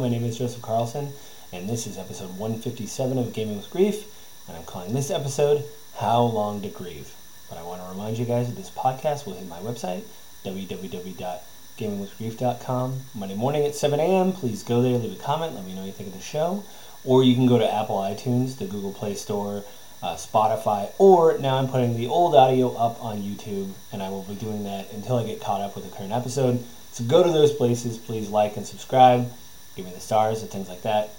My name is Joseph Carlson, and this is episode 157 of Gaming with Grief, and I'm calling this episode How Long to Grieve. But I want to remind you guys that this podcast will hit my website, www.gamingwithgrief.com, Monday morning at 7 a.m. Please go there, leave a comment, let me know what you think of the show. Or you can go to Apple iTunes, the Google Play Store, uh, Spotify, or now I'm putting the old audio up on YouTube, and I will be doing that until I get caught up with the current episode. So go to those places, please like and subscribe, give me the stars and things like that,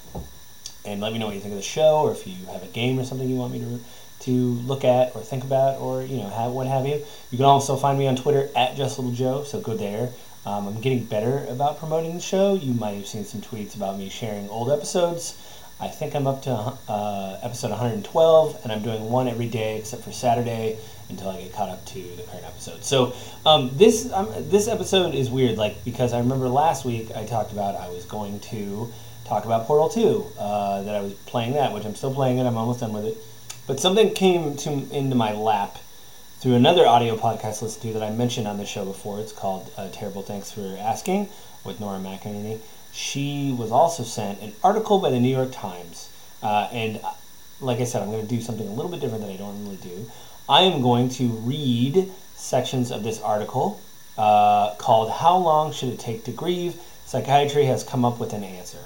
and let me know what you think of the show, or if you have a game or something you want me to to look at or think about, or you know, have what have you. You can also find me on Twitter at Just Little Joe, so go there. Um, I'm getting better about promoting the show. You might have seen some tweets about me sharing old episodes. I think I'm up to uh, episode 112, and I'm doing one every day except for Saturday until I get caught up to the current episode. So um, this um, this episode is weird, like because I remember last week I talked about I was going to talk about Portal 2, uh, that I was playing that, which I'm still playing it. I'm almost done with it. But something came to into my lap through another audio podcast I listened to that I mentioned on the show before. It's called uh, Terrible Thanks for Asking with Nora McInerney she was also sent an article by the New York Times. Uh, and uh, like I said, I'm going to do something a little bit different that I don't normally do. I am going to read sections of this article uh, called How Long Should It Take to Grieve? Psychiatry has come up with an answer.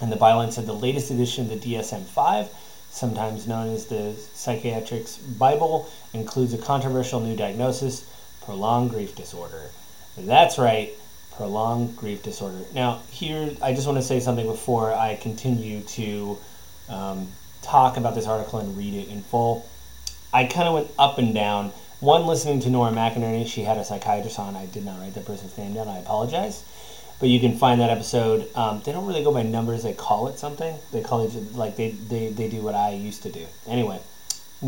And the byline said the latest edition of the DSM 5, sometimes known as the Psychiatrics Bible, includes a controversial new diagnosis prolonged grief disorder. That's right prolonged grief disorder. Now, here, I just want to say something before I continue to um, talk about this article and read it in full. I kind of went up and down. One, listening to Nora McInerney, she had a psychiatrist on. I did not write that person's name down. I apologize. But you can find that episode. Um, they don't really go by numbers. They call it something. They call it, like, they, they, they do what I used to do. Anyway,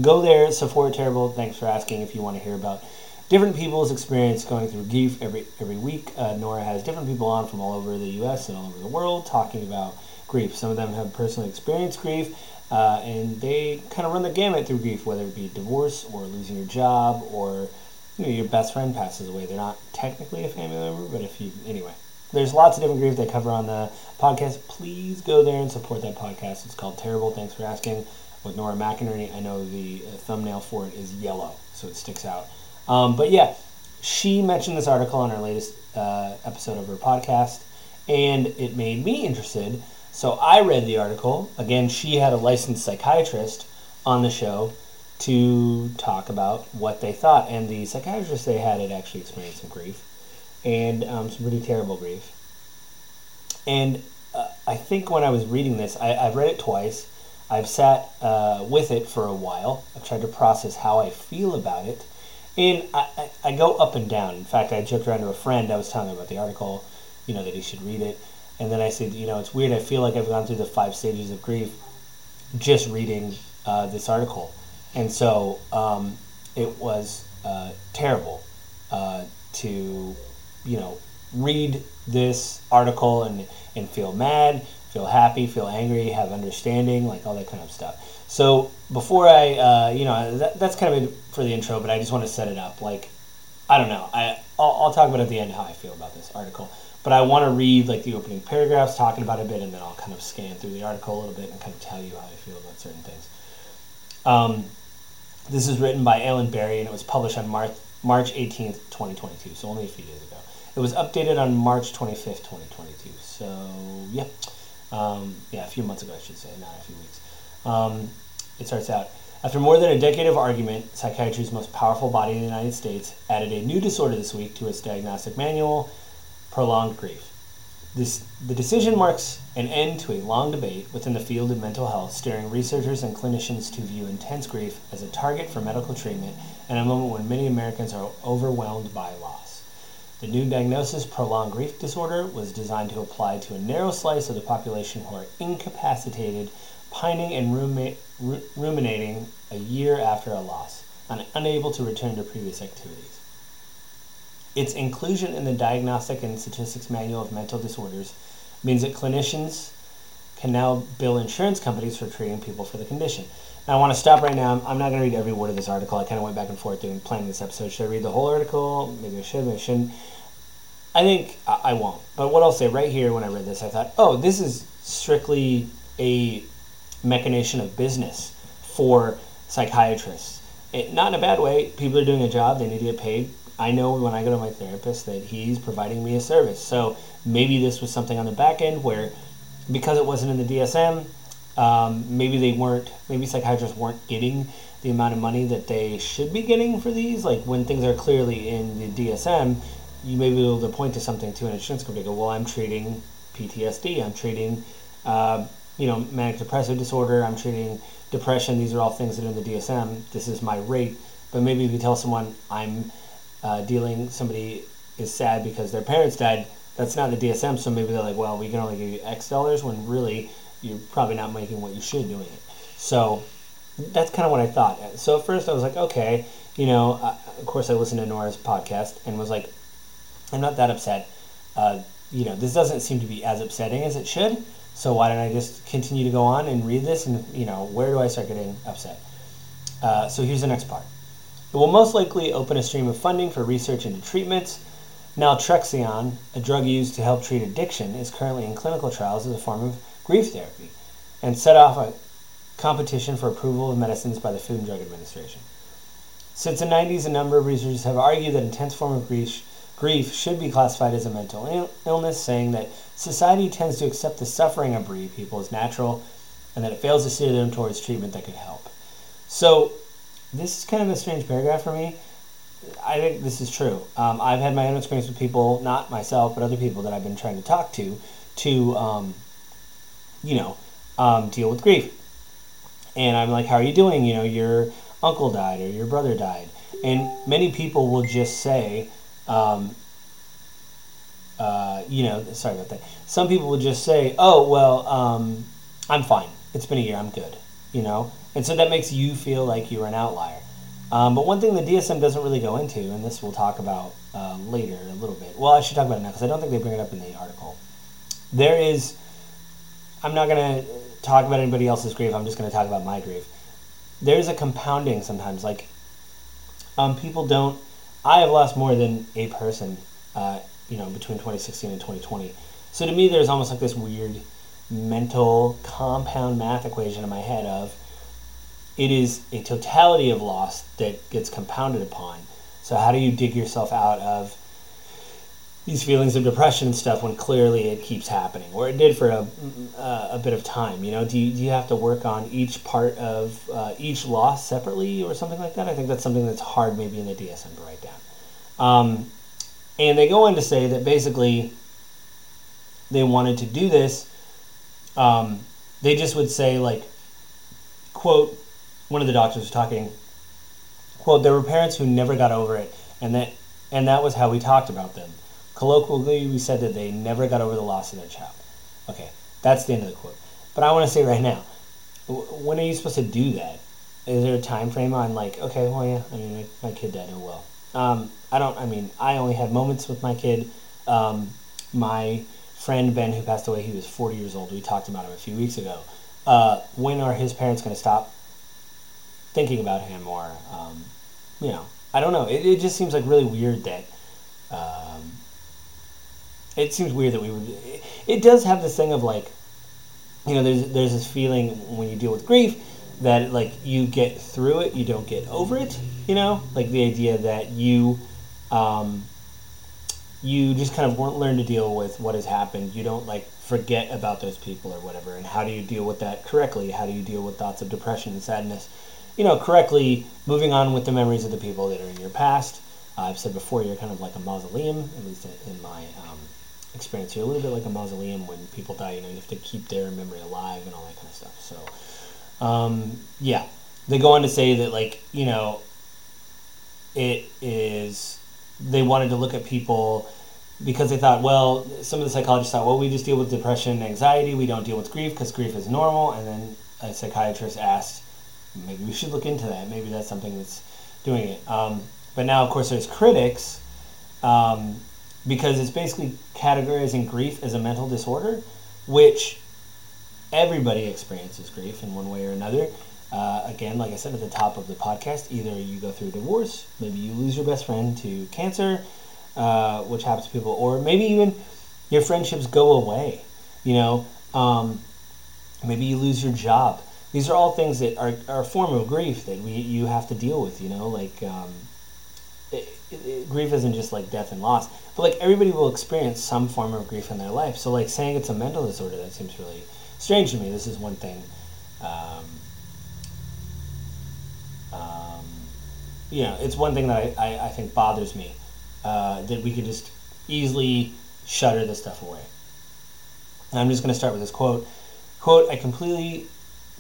go there. Support Terrible. Thanks for asking if you want to hear about different people's experience going through grief every every week. Uh, Nora has different people on from all over the U.S. and all over the world talking about grief. Some of them have personally experienced grief, uh, and they kind of run the gamut through grief, whether it be divorce or losing your job or you know, your best friend passes away. They're not technically a family member, but if you anyway. There's lots of different grief they cover on the podcast. Please go there and support that podcast. It's called Terrible. Thanks for asking. With Nora McInerney, I know the uh, thumbnail for it is yellow, so it sticks out. Um, but yeah, she mentioned this article on her latest uh, episode of her podcast, and it made me interested. So I read the article. Again, she had a licensed psychiatrist on the show to talk about what they thought, and the psychiatrist they had had actually experienced some grief, and um, some pretty terrible grief. And uh, I think when I was reading this, I, have read it twice. I've sat uh, with it for a while. I've tried to process how I feel about it and I, I, I go up and down. In fact, I joked around to a friend. I was telling him about the article, you know, that he should read it. And then I said, you know, it's weird. I feel like I've gone through the five stages of grief just reading uh, this article. And so um, it was uh, terrible uh, to, you know, read this article and, and feel mad, feel happy, feel angry, have understanding, like all that kind of stuff. So before I, uh, you know, that, that's kind of it for the intro, but I just want to set it up. Like, I don't know. I I'll, I'll talk about at the end how I feel about this article, but I want to read like the opening paragraphs, talking about a bit, and then I'll kind of scan through the article a little bit and kind of tell you how I feel about certain things. Um, this is written by Ellen Barry, and it was published on March March 18th, 2022, so only a few days ago. It was updated on March 25th, 2022. So yeah, um, yeah, a few months ago, I should say, not a few weeks. Um, it starts out After more than a decade of argument, psychiatry's most powerful body in the United States added a new disorder this week to its diagnostic manual prolonged grief. This, the decision marks an end to a long debate within the field of mental health, steering researchers and clinicians to view intense grief as a target for medical treatment and a moment when many Americans are overwhelmed by loss. The new diagnosis, prolonged grief disorder, was designed to apply to a narrow slice of the population who are incapacitated pining and ruminating a year after a loss, and unable to return to previous activities. Its inclusion in the Diagnostic and Statistics Manual of Mental Disorders means that clinicians can now bill insurance companies for treating people for the condition. Now, I want to stop right now. I'm not going to read every word of this article. I kind of went back and forth doing planning this episode. Should I read the whole article? Maybe I should. Maybe I shouldn't. I think I, won't. But what I'll say right here when I read this, I thought, oh, this is strictly a mechanization of business for psychiatrists. It, not in a bad way. People are doing a job; they need to get paid. I know when I go to my therapist that he's providing me a service. So maybe this was something on the back end where, because it wasn't in the DSM, um, maybe they weren't. Maybe psychiatrists weren't getting the amount of money that they should be getting for these. Like when things are clearly in the DSM, you may be able to point to something to an insurance company. Go, well, I'm treating PTSD. I'm treating, uh, you know, manic depressive disorder. I'm treating depression. These are all things that are in the DSM. This is my rate. But maybe if you tell someone I'm uh, dealing, somebody is sad because their parents died. That's not the DSM. So maybe they're like, well, we can only give you X dollars when really you're probably not making what you should doing it. So that's kind of what I thought. So at first I was like, okay, you know, uh, of course I listened to Nora's podcast and was like, I'm not that upset. Uh, you know, this doesn't seem to be as upsetting as it should. So why don't I just continue to go on and read this? And you know, where do I start getting upset? Uh, so here's the next part. It will most likely open a stream of funding for research into treatments. Naltrexone, a drug used to help treat addiction, is currently in clinical trials as a form of grief therapy, and set off a competition for approval of medicines by the Food and Drug Administration. Since the 90s, a number of researchers have argued that intense form of grief, grief should be classified as a mental il- illness, saying that society tends to accept the suffering of bereaved people as natural and that it fails to steer them towards treatment that could help. So, this is kind of a strange paragraph for me. I think this is true. Um, I've had my own experience with people, not myself, but other people that I've been trying to talk to, to, um, you know, um, deal with grief and I'm like, "How are you doing?" You know, your uncle died or your brother died, and many people will just say, um, uh, you know, sorry about that. Some people will just say, "Oh, well, um, I'm fine. It's been a year. I'm good." You know, and so that makes you feel like you're an outlier. Um, but one thing the DSM doesn't really go into, and this we'll talk about uh, later a little bit. Well, I should talk about it now because I don't think they bring it up in the article. There is, I'm not gonna talk about anybody else's grief. I'm just going to talk about my grief. There's a compounding sometimes. Like, um, people don't. I have lost more than a person, uh, you know, between 2016 and 2020. So to me, there's almost like this weird mental compound math equation in my head of it is a totality of loss that gets compounded upon. So how do you dig yourself out of these feelings of depression and stuff when clearly it keeps happening, or it did for a, uh, a bit of time. You know, do you, do you have to work on each part of uh, each loss separately or something like that? I think that's something that's hard maybe in the DSM to write down. Um, and they go on to say that basically they wanted to do this. Um, they just would say like, quote, one of the doctors was talking, quote, there were parents who never got over it, and that and that was how we talked about them Colloquially, we said that they never got over the loss of their child. Okay, that's the end of the quote. But I want to say right now, when are you supposed to do that? Is there a time frame on like, okay, well, yeah, I mean, my, my kid died. Oh well. Um, I don't. I mean, I only had moments with my kid. Um, my friend Ben, who passed away, he was 40 years old. We talked about him a few weeks ago. Uh, when are his parents going to stop thinking about him, or um, you know, I don't know. It, it just seems like really weird that. Um, it seems weird that we would. It does have this thing of like, you know, there's there's this feeling when you deal with grief that like you get through it, you don't get over it. You know, like the idea that you, um, you just kind of learn to deal with what has happened. You don't like forget about those people or whatever. And how do you deal with that correctly? How do you deal with thoughts of depression and sadness? You know, correctly moving on with the memories of the people that are in your past. Uh, I've said before, you're kind of like a mausoleum, at least in my um, experience here. A little bit like a mausoleum when people die, you know, you have to keep their memory alive and all that kind of stuff. So, um, yeah. They go on to say that, like, you know, it is, they wanted to look at people because they thought, well, some of the psychologists thought, well, we just deal with depression and anxiety, we don't deal with grief because grief is normal. And then a psychiatrist asked, maybe we should look into that. Maybe that's something that's doing it. Um, but now, of course, there's critics um, because it's basically categorizing grief as a mental disorder, which everybody experiences grief in one way or another. Uh, again, like I said at the top of the podcast, either you go through a divorce, maybe you lose your best friend to cancer, uh, which happens to people, or maybe even your friendships go away. You know, um, maybe you lose your job. These are all things that are, are a form of grief that we you have to deal with. You know, like um, it, it, grief isn't just like death and loss, but like everybody will experience some form of grief in their life. So like saying it's a mental disorder that seems really strange to me. This is one thing. Um, um, you know, it's one thing that I, I, I think bothers me uh, that we could just easily shutter this stuff away. And I'm just going to start with this quote. Quote, I completely,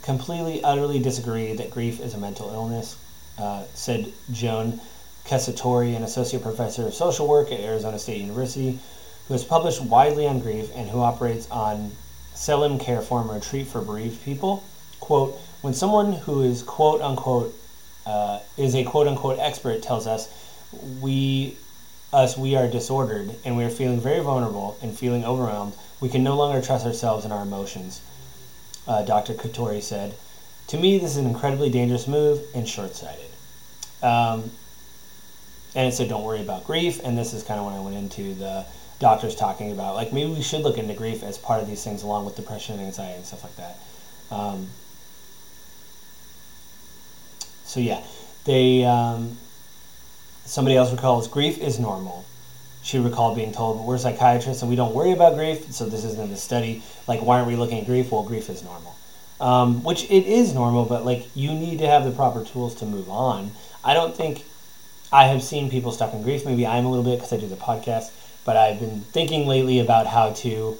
completely, utterly disagree that grief is a mental illness, uh, said Joan Cacciatore, an associate professor of social work at Arizona State University, who has published widely on grief and who operates on Selah Carefarm Retreat for Bereaved People. Quote, when someone who is quote unquote uh, is a quote unquote expert tells us we us we are disordered and we are feeling very vulnerable and feeling overwhelmed, we can no longer trust ourselves and our emotions. Uh, Dr. Cacciatore said, "To me, this is an incredibly dangerous move and short-sighted." Um, and it said, "Don't worry about grief." And this is kind of when I went into the doctors talking about like maybe we should look into grief as part of these things along with depression and anxiety and stuff like that. Um, so yeah, they um, somebody else recalls grief is normal. She recalled being told, but we're psychiatrists and we don't worry about grief, so this isn't a study. Like, why aren't we looking at grief? Well, grief is normal. Um, which it is normal, but like you need to have the proper tools to move on. I don't think I have seen people stuck in grief. Maybe I'm a little bit because I do the podcast, but I've been thinking lately about how to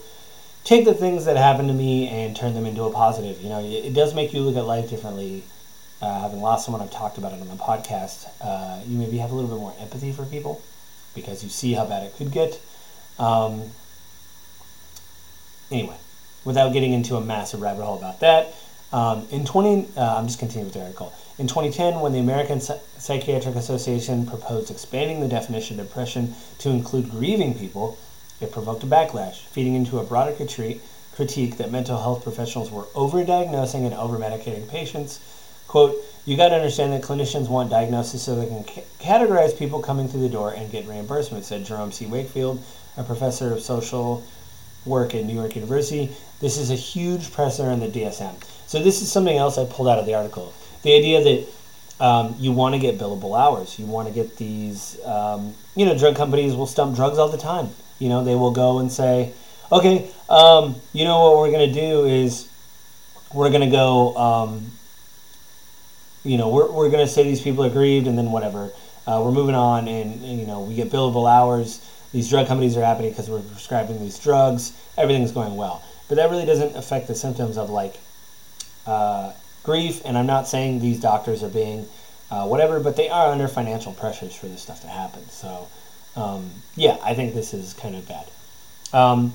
take the things that happen to me and turn them into a positive. You know, it does make you look at life differently uh, having lost someone, I've talked about it on the podcast. Uh, you maybe have a little bit more empathy for people because you see how bad it could get. Um, anyway, without getting into a massive rabbit hole about that, um, in 20, uh, I'm just continuing with the article. In 2010, when the American Psychiatric Association proposed expanding the definition of depression to include grieving people, it provoked a backlash, feeding into a broader critique that mental health professionals were overdiagnosing and over-medicating patients Quote, you got to understand that clinicians want diagnosis so they can c- categorize people coming through the door and get reimbursement, said Jerome C. Wakefield, a professor of social work at New York University. This is a huge pressure in the DSM. So this is something else I pulled out of the article. The idea that um, you want to get billable hours. You want to get these, um, you know, drug companies will stump drugs all the time. You know, they will go and say, okay, um, you know what we're going to do is we're going to go um, you know, we're, we're going to say these people are grieved and then whatever. Uh, we're moving on and, and, you know, we get billable hours. These drug companies are happening because we're prescribing these drugs. Everything's going well. But that really doesn't affect the symptoms of like uh, grief. And I'm not saying these doctors are being uh, whatever, but they are under financial pressures for this stuff to happen. So, um, yeah, I think this is kind of bad. Um,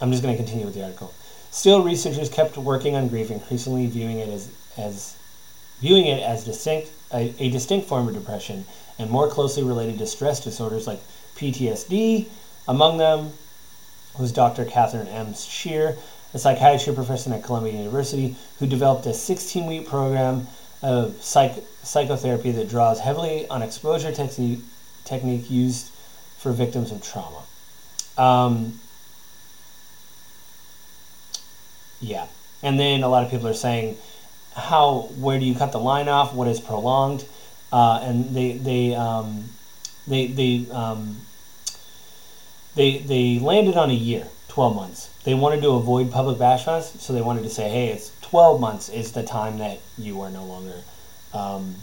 I'm just going to continue with the article. Still, researchers kept working on grief, increasingly viewing it as, as viewing it as distinct, a, a distinct form of depression and more closely related to stress disorders like PTSD. Among them was Dr. Catherine M. Shear, a psychiatry professor at Columbia University, who developed a 16 week program of psych- psychotherapy that draws heavily on exposure technique, technique used for victims of trauma. Um, yeah. And then a lot of people are saying how where do you cut the line off? What is prolonged? Uh, and they they um, they they um, they they landed on a year, twelve months. They wanted to avoid public backlash, so they wanted to say, hey, it's twelve months is the time that you are no longer um,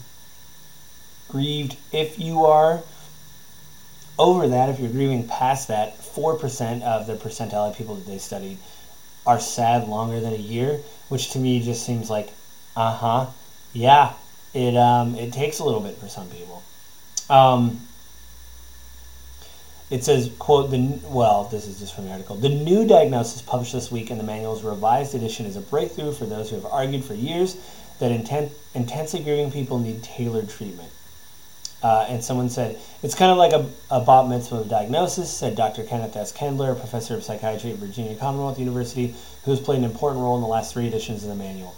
grieved. If you are over that, if you're grieving past that, four percent of the percentile of people that they studied are sad longer than a year, which to me just seems like uh huh. Yeah. It um it takes a little bit for some people. Um. It says, quote, the, well, this is just from the article. The new diagnosis published this week in the manual's revised edition is a breakthrough for those who have argued for years that intent, intensely grieving people need tailored treatment. Uh, and someone said, it's kind of like a, a bat mitzvah of diagnosis, said Dr. Kenneth S. Kendler, professor of psychiatry at Virginia Commonwealth University, who has played an important role in the last three editions of the manual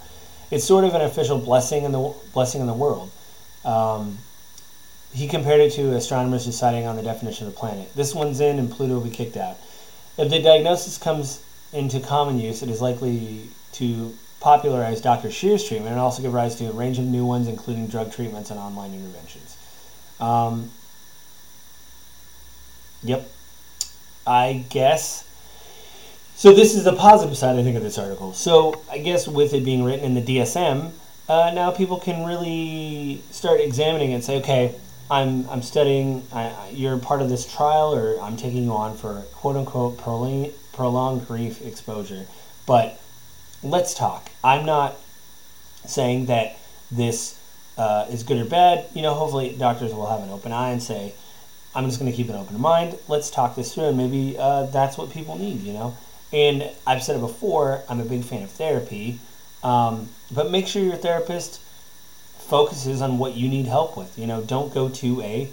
it's sort of an official blessing in the blessing in the world. Um, he compared it to astronomers deciding on the definition of a planet. This one's in, and Pluto will be kicked out. If the diagnosis comes into common use, it is likely to popularize Dr. Shear's treatment and also give rise to a range of new ones, including drug treatments and online interventions. Um, yep. I guess. So this is the positive side, I think, of this article. So I guess with it being written in the DSM, uh, now people can really start examining and say, okay, I'm, I'm studying, I, you're part of this trial, or I'm taking you on for quote unquote prolonged, prolonged grief exposure. But let's talk. I'm not saying that this uh, is good or bad. You know, hopefully doctors will have an open eye and say, I'm just going to keep an open mind. Let's talk this through, and maybe uh, that's what people need, you know? And I've said it before, I'm a big fan of therapy, um, but make sure your therapist focuses on what you need help with. You know, don't go to a.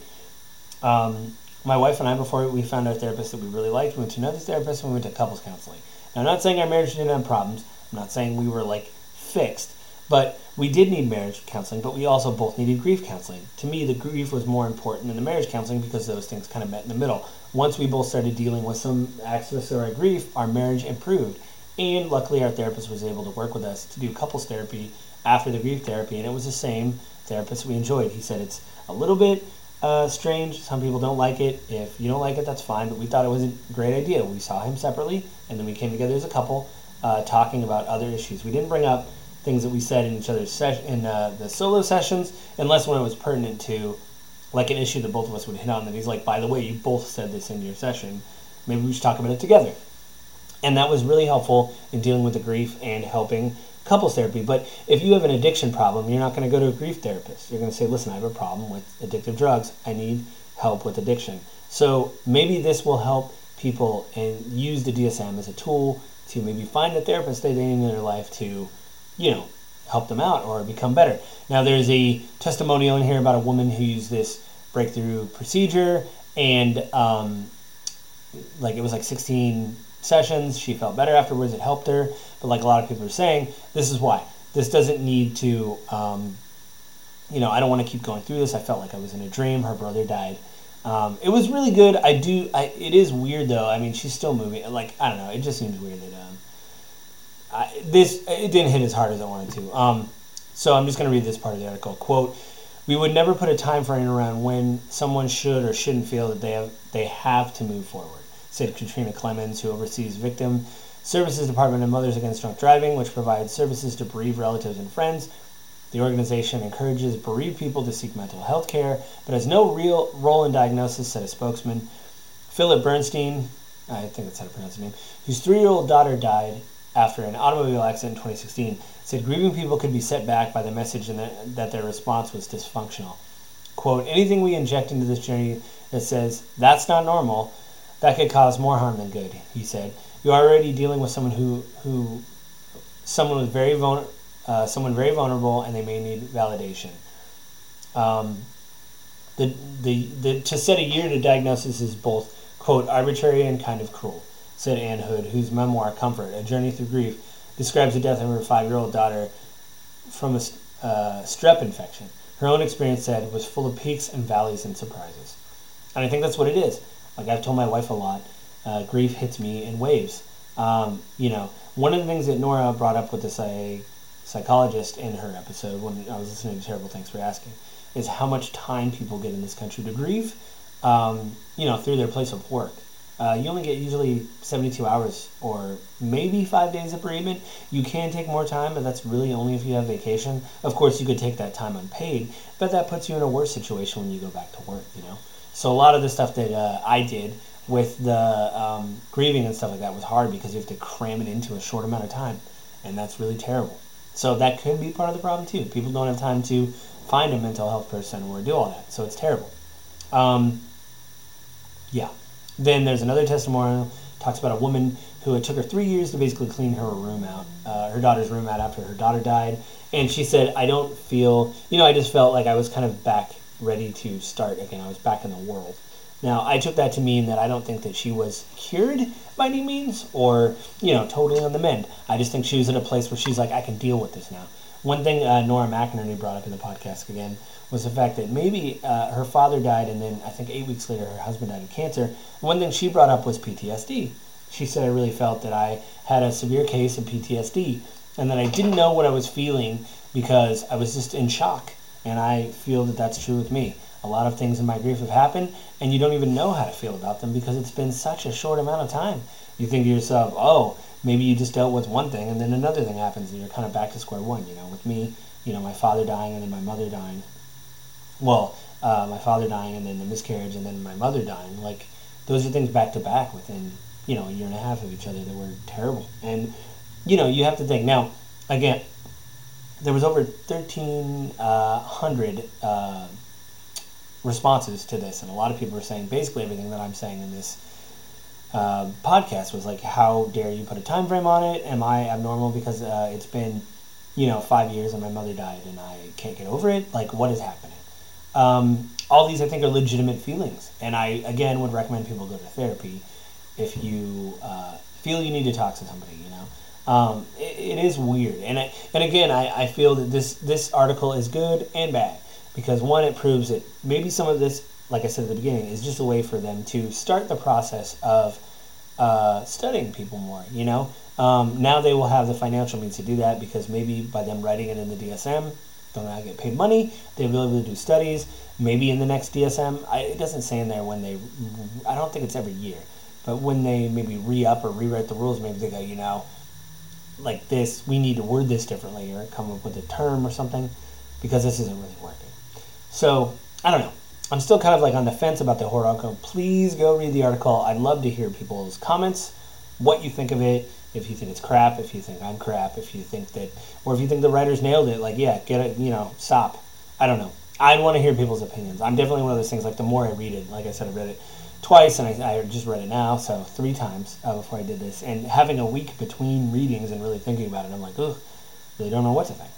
Um, my wife and I, before we found our therapist that we really liked, we went to another therapist and we went to couples counseling. Now, I'm not saying our marriage didn't have problems. I'm not saying we were like fixed, but we did need marriage counseling, but we also both needed grief counseling. To me, the grief was more important than the marriage counseling because those things kind of met in the middle. Once we both started dealing with some of our grief, our marriage improved. And luckily, our therapist was able to work with us to do couples therapy after the grief therapy, and it was the same therapist we enjoyed. He said it's a little bit uh, strange. Some people don't like it. If you don't like it, that's fine. But we thought it was a great idea. We saw him separately, and then we came together as a couple, uh, talking about other issues. We didn't bring up things that we said in each other's ses- in uh, the solo sessions, unless when it was pertinent to like an issue that both of us would hit on. That he's like, by the way, you both said this in your session. Maybe we should talk about it together. And that was really helpful in dealing with the grief and helping couples therapy. But if you have an addiction problem, you're not going to go to a grief therapist. You're going to say, listen, I have a problem with addictive drugs. I need help with addiction. So maybe this will help people and use the DSM as a tool to maybe find a therapist they need in their life to, you know, help them out or become better. Now, there's a testimonial in here about a woman who used this breakthrough procedure and, um, like, it was like 16 sessions. She felt better afterwards. It helped her. But like a lot of people are saying, this is why. This doesn't need to, um, you know, I don't want to keep going through this. I felt like I was in a dream. Her brother died. Um, it was really good. I do. I, it is weird though. I mean, she's still moving. Like I don't know. It just seems weird that um, I, this it didn't hit as hard as I wanted to. Um, so I'm just to read this part of the article. Quote: We would never put a time frame around when someone should or shouldn't feel that they have they have to move forward said Katrina Clemens, who oversees Victim Services Department of Mothers Against Drunk Driving, which provides services to bereaved relatives and friends. The organization encourages bereaved people to seek mental health care, but has no real role in diagnosis, said a spokesman. Philip Bernstein, I think that's how to pronounce his name, whose three year old daughter died after an automobile accident in 2016, said grieving people could be set back by the message that, that their response was dysfunctional. Quote, anything we inject into this journey that says that's not normal that could cause more harm than good, he said. You're already dealing with someone who, who someone with very vul- uh, someone very vulnerable, and they may need validation. Um, the, the, the, to set a year to diagnosis is both, quote, arbitrary and kind of cruel, said Ann Hood, whose memoir, Comfort, A Journey Through Grief, describes the death of her five year old daughter from a uh, strep infection. Her own experience said was full of peaks and valleys and surprises. And I think that's what it is. Like I've told my wife a lot, uh, grief hits me in waves. Um, you know, one of the things that Nora brought up with the psy- psychologist in her episode when I was listening to Terrible Thanks for Asking is how much time people get in this country to grieve, um, you know, through their place of work. Uh, you only get usually 72 hours or maybe five days of bereavement. You can take more time, but that's really only if you have vacation. Of course, you could take that time unpaid, but that puts you in a worse situation when you go back to work, you know? So a lot of the stuff that uh, I did with the um, grieving and stuff like that was hard because you have to cram it into a short amount of time, and that's really terrible. So that could be part of the problem too. People don't have time to find a mental health person or do all that, so it's terrible. Um, yeah. Then there's another testimonial talks about a woman who it took her three years to basically clean her room out, uh, her daughter's room out after her daughter died, and she said, "I don't feel, you know, I just felt like I was kind of back ready to start again. I was back in the world. Now, I took that to mean that I don't think that she was cured by any means or, you know, totally on the mend. I just think she was in a place where she's like, I can deal with this now. One thing uh, Nora McInerney brought up in the podcast again was the fact that maybe uh, her father died, and then I think eight weeks later her husband died of cancer. One thing she brought up was PTSD. She said, I really felt that I had a severe case of PTSD, and that I didn't know what I was feeling because I was just in shock. And I feel that that's true with me. A lot of things in my grief have happened, and you don't even know how to feel about them because it's been such a short amount of time. You think to yourself, oh, maybe you just dealt with one thing, and then another thing happens, and you're kind of back to square one. You know, with me, you know, my father dying and then my mother dying. Well, uh, my father dying and then the miscarriage and then my mother dying. Like, those are things back to back within, you know, a year and a half of each other that were terrible. And, you know, you have to think now, again, there was over 1,300 uh, responses to this, and a lot of people are saying basically everything that I'm saying in this uh, podcast was like, "How dare you put a time frame on it? Am I abnormal because uh, it's been, you know, five years and my mother died and I can't get over it? Like, what is happening?" Um, all these, I think, are legitimate feelings, and I again would recommend people go to therapy if you uh, feel you need to talk to somebody. You know, um, it, it is weird, and I, and again, I, I feel that this this article is good and bad because one, it proves that maybe some of this, like I said at the beginning, is just a way for them to start the process of uh, studying people more. You know, um, now they will have the financial means to do that because maybe by them writing it in the DSM, they'll now get paid money. They'll be able to do studies. Maybe in the next DSM, I, it doesn't say in there when they. I don't think it's every year, but when they maybe re up or rewrite the rules, maybe they go, you know, like this, we need to word this differently or come up with a term or something because this isn't really working. So I don't know. I'm still kind of like on the fence about the horror article. Please go read the article. I'd love to hear people's comments, what you think of it. If you think it's crap, if you think I'm crap, if you think that, or if you think the writers nailed it, like yeah, get it, you know, stop. I don't know. I'd want to hear people's opinions. I'm definitely one of those things. Like the more I read it, like I said, I read it twice, and I, I just read it now, so three times uh, before I did this. And having a week between readings and really thinking about it, I'm like, ugh, really don't know what to think.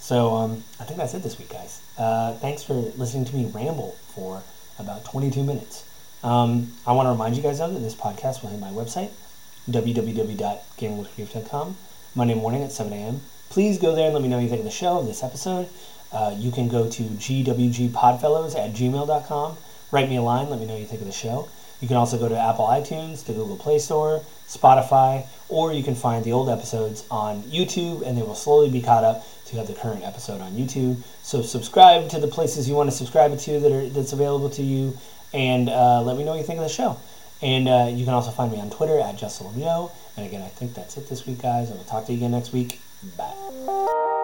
So um, I think that's it this week, guys. Uh, thanks for listening to me ramble for about 22 minutes. Um, I want to remind you guys, though, that this podcast will hit my website, www.gamingwithgrief.com, Monday morning at 7 a.m. Please go there and let me know what you think of the show, of this episode. Uh, you can go to gwgpodfellows at gmail.com. Write me a line, let me know what you think of the show. You can also go to Apple iTunes, the Google Play Store, Spotify, or you can find the old episodes on YouTube and they will slowly be caught up to have the current episode on YouTube. So subscribe to the places you want to subscribe to that are that's available to you, and uh, let me know what you think of the show. And uh, you can also find me on Twitter at JustLemio. And again, I think that's it this week, guys. I will talk to you again next week. Bye.